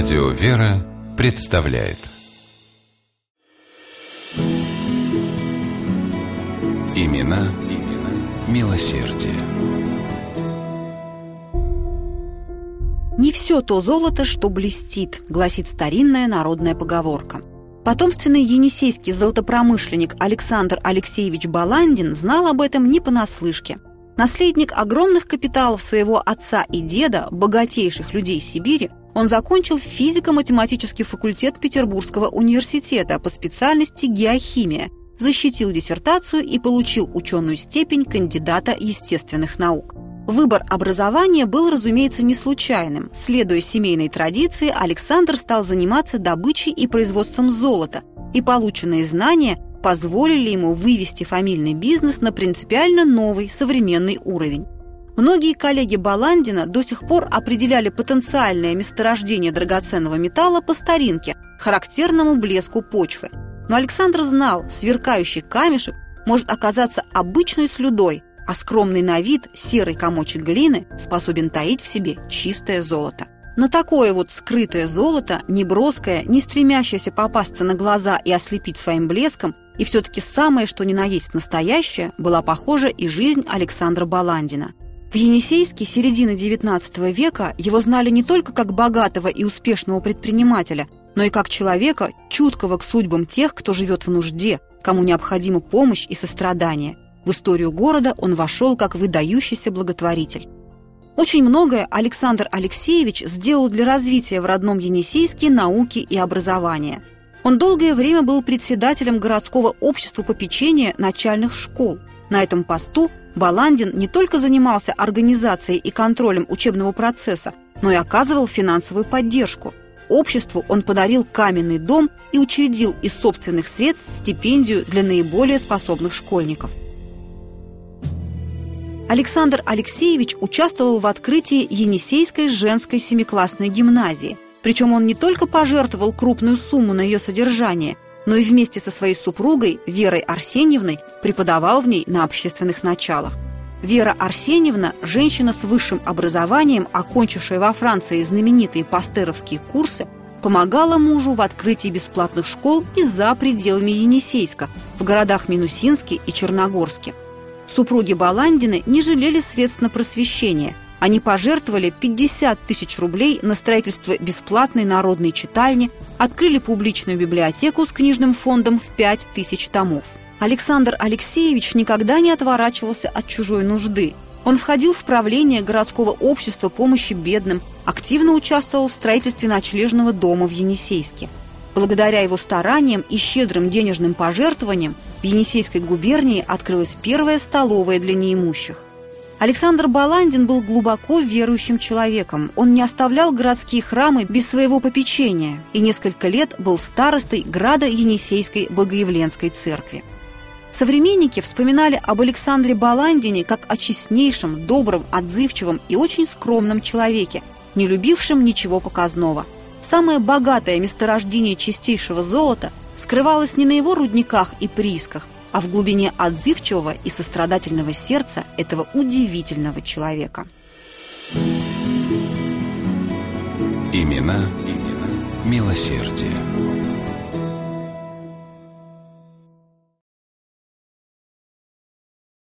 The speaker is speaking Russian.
Радио «Вера» представляет Имена, имена милосердие. «Не все то золото, что блестит», — гласит старинная народная поговорка. Потомственный енисейский золотопромышленник Александр Алексеевич Баландин знал об этом не понаслышке. Наследник огромных капиталов своего отца и деда, богатейших людей Сибири, он закончил физико-математический факультет Петербургского университета по специальности геохимия, защитил диссертацию и получил ученую степень кандидата естественных наук. Выбор образования был, разумеется, не случайным. Следуя семейной традиции, Александр стал заниматься добычей и производством золота, и полученные знания позволили ему вывести фамильный бизнес на принципиально новый современный уровень. Многие коллеги Баландина до сих пор определяли потенциальное месторождение драгоценного металла по старинке, характерному блеску почвы. Но Александр знал, сверкающий камешек может оказаться обычной слюдой, а скромный на вид серый комочек глины способен таить в себе чистое золото. На такое вот скрытое золото, не броское, не стремящееся попасться на глаза и ослепить своим блеском, и все-таки самое, что ни на есть настоящее, была похожа и жизнь Александра Баландина – в Енисейске середины XIX века его знали не только как богатого и успешного предпринимателя, но и как человека, чуткого к судьбам тех, кто живет в нужде, кому необходима помощь и сострадание. В историю города он вошел как выдающийся благотворитель. Очень многое Александр Алексеевич сделал для развития в родном Енисейске науки и образования. Он долгое время был председателем городского общества попечения начальных школ. На этом посту Баландин не только занимался организацией и контролем учебного процесса, но и оказывал финансовую поддержку. Обществу он подарил каменный дом и учредил из собственных средств стипендию для наиболее способных школьников. Александр Алексеевич участвовал в открытии Енисейской женской семиклассной гимназии. Причем он не только пожертвовал крупную сумму на ее содержание – но и вместе со своей супругой Верой Арсеньевной преподавал в ней на общественных началах. Вера Арсеньевна – женщина с высшим образованием, окончившая во Франции знаменитые пастеровские курсы, помогала мужу в открытии бесплатных школ и за пределами Енисейска, в городах Минусинске и Черногорске. Супруги Баландины не жалели средств на просвещение – они пожертвовали 50 тысяч рублей на строительство бесплатной народной читальни, открыли публичную библиотеку с книжным фондом в 5 тысяч томов. Александр Алексеевич никогда не отворачивался от чужой нужды. Он входил в правление городского общества помощи бедным, активно участвовал в строительстве ночлежного дома в Енисейске. Благодаря его стараниям и щедрым денежным пожертвованиям в Енисейской губернии открылась первая столовая для неимущих. Александр Баландин был глубоко верующим человеком. Он не оставлял городские храмы без своего попечения и несколько лет был старостой града Енисейской Богоявленской церкви. Современники вспоминали об Александре Баландине как о честнейшем, добром, отзывчивом и очень скромном человеке, не любившем ничего показного. Самое богатое месторождение чистейшего золота скрывалось не на его рудниках и приисках, а в глубине отзывчивого и сострадательного сердца этого удивительного человека. Имена, имена милосердия.